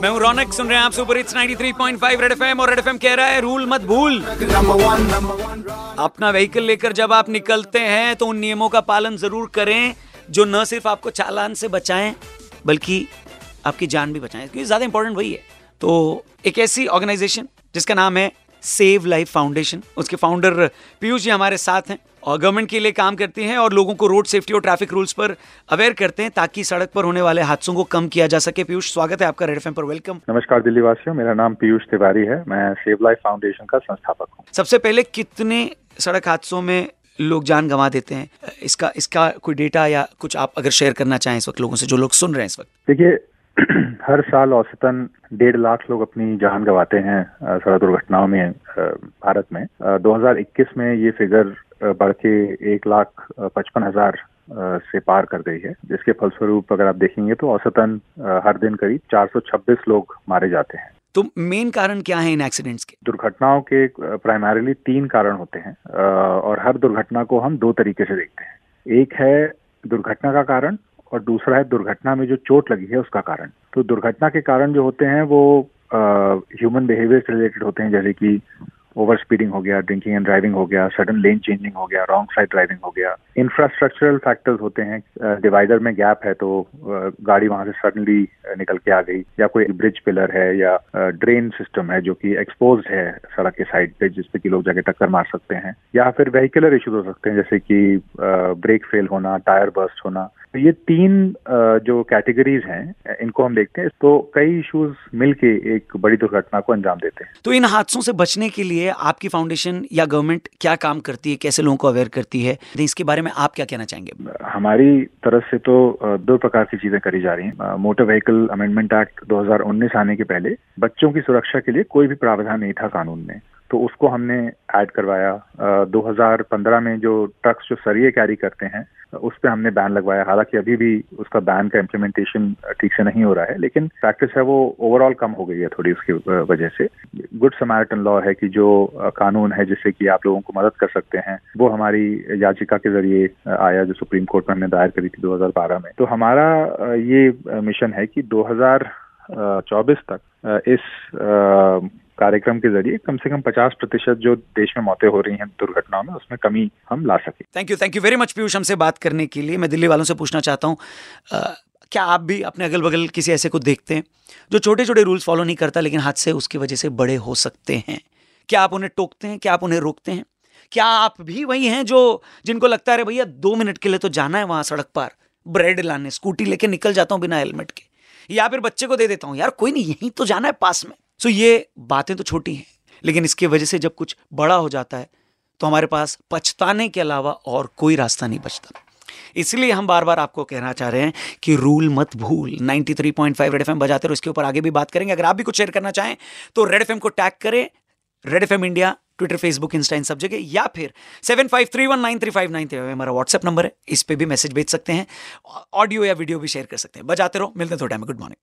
मैं हूँ रौनक, सुन रहे हैं आप सुपर इट्स 93.5 रेड एफएम और रेड एफएम कह रहा है, रूल मत भूल। अपना व्हीकल लेकर जब आप निकलते हैं तो उन नियमों का पालन ज़रूर करें, जो न सिर्फ़ आपको चालान से बचाएँ, बल्कि आपकी जान भी बचाएँ, क्योंकि ज़्यादा इंपॉर्टेंट वही है। तो एक ऐसी ऑर्गेनाइजेशन जिसका नाम है सेव लाइफ फाउंडेशन। उसके फाउंडर पीयूष जी हमारे साथ हैं और गवर्नमेंट के लिए काम करती हैं और लोगों को रोड सेफ्टी और ट्रैफ़िक रूल्स पर अवेयर करते हैं ताकि सड़क पर होने वाले हादसों को कम किया जा सके। पीयूष स्वागत है आपका रेड एफ़ पर। वेलकम नमस्कार दिल्ली वासियों मेरा नाम पीयूष तिवारी है। मैं सेव लाइफ फाउंडेशन का संस्थापक हूँ। सबसे पहले कितने सड़क हादसों में लोग जान गंवा देते हैं? इसका इसका कोई डेटा या कुछ आप अगर शेयर करना चाहें इस वक्त लोगों से जो लोग सुन रहे हैं इस वक्त? देखिए हर साल औसतन डेढ़ लाख लोग अपनी जान गंवाते हैं सड़क दुर्घटनाओं में भारत में। 2021 में ये फिगर बढ़ के एक लाख पचपन हज़ार से पार कर गई है। जिसके फलस्वरूप अगर आप देखेंगे तो औसतन हर दिन करीब 426 लोग मारे जाते हैं। तो मेन कारण क्या है इन एक्सीडेंट्स के? दुर्घटनाओं के प्राइमरीली तीन कारण होते हैं और हर दुर्घटना को हम दो तरीके से देखते हैं। एक है दुर्घटना का कारण और दूसरा है दुर्घटना में जो चोट लगी है उसका कारण। तो दुर्घटना के कारण जो होते हैं वो ह्यूमन बिहेवियर से रिलेटेड होते हैं, जैसे कि ओवर स्पीडिंग हो गया ड्रिंकिंग एंड ड्राइविंग हो गया सडन लेन चेंजिंग हो गया रॉन्ग साइड ड्राइविंग हो गया। इंफ्रास्ट्रक्चरल फैक्टर्स होते हैं डिवाइडर में गैप है तो गाड़ी वहाँ से सडनली निकल के आ गई। या कोई ब्रिज पिलर है या ड्रेन सिस्टम है जो कि एक्सपोज है सड़क के साइड पे जिसपे कि लोग जाके टक्कर मार सकते हैं। या फिर वेहिकुलर इश्यूज़ हो सकते हैं, जैसे कि ब्रेक फेल होना टायर बर्स्ट होना। तो ये तीन जो कैटेगरीज हैं इनको हम देखते हैं तो कई इश्यूज़ मिलके एक बड़ी दुर्घटना को अंजाम देते हैं। तो इन हादसों से बचने के लिए आपकी फाउंडेशन या गवर्नमेंट क्या काम करती है कैसे लोगों को अवेयर करती है? इसके बारे में आप क्या कहना चाहेंगे? हमारी तरफ़ से तो दो प्रकार की चीज़ें करी जा रही हैं। मोटर व्हीकल अमेंडमेंट एक्ट 2019 आने के पहले बच्चों की सुरक्षा के लिए कोई भी प्रावधान नहीं था कानून में। तो उसको हमने ऐड करवाया। आ, 2015 में जो ट्रक्स जो सरिये कैरी करते हैं उस पर हमने बैन लगवाया। हालाँकि अभी भी उसका बैन का इम्प्लीमेंटेशन ठीक से नहीं हो रहा है, लेकिन प्रैक्टिस है वो ओवरऑल कम हो गई है थोड़ी उसकी वजह से। गुड समारिटन लॉ है कि जो कानून है जिससे कि आप लोगों को मदद कर सकते हैं, वो हमारी याचिका के ज़रिए आया जो सुप्रीम कोर्ट में हमने दायर करी थी 2012 में। तो हमारा ये मिशन है कि 2024 तक इस कार्यक्रम के ज़रिए कम से कम 50 प्रतिशत जो देश में मौतें हो रही हैं दुर्घटनाओं में, उसमें कमी हम ला सके। Thank you thank you very much Piyush हमसे बात करने के लिए। मैं दिल्ली वालों से पूछना चाहता हूँ क्या आप भी अपने अगल बगल किसी ऐसे को देखते हैं जो छोटे छोटे रूल्स फॉलो नहीं करता लेकिन हाथ से उसकी वजह से बड़े हो सकते हैं? क्या आप उन्हें टोकते हैं? क्या आप उन्हें रोकते हैं? क्या आप भी वही हैं जो, जिनको लगता है भैया, दो मिनट के लिए तो जाना है वहाँ सड़क पर ब्रेड लाने स्कूटी लेके निकल जाता हूँ बिना हेलमेट के? या फिर बच्चे को दे देता हूँ, यार, कोई नहीं, यहीं तो जाना है, पास में। सो ये बातें तो छोटी हैं, लेकिन इसकी वजह से जब कुछ बड़ा हो जाता है तो हमारे पास पछताने के अलावा और कोई रास्ता नहीं बचता। इसलिए हम बार बार आपको कहना चाह रहे हैं कि रूल मत भूल। 93.5 रेड एफएम बजाते रहो, इसके ऊपर आगे भी बात करेंगे। अगर आप भी कुछ शेयर करना चाहें तो रेड एफएम को टैग करें। Red FM India Twitter Facebook Insta इन सब जगह, या फिर seven five three one nine three five nine three हमारा व्हाट्सएप नंबर है, इस पर भी मैसेज भेज सकते हैं ऑडियो या वीडियो भी शेयर कर सकते हैं। बजाते रहो, मिलते हैं थोड़ा टाइम गुड मॉर्निंग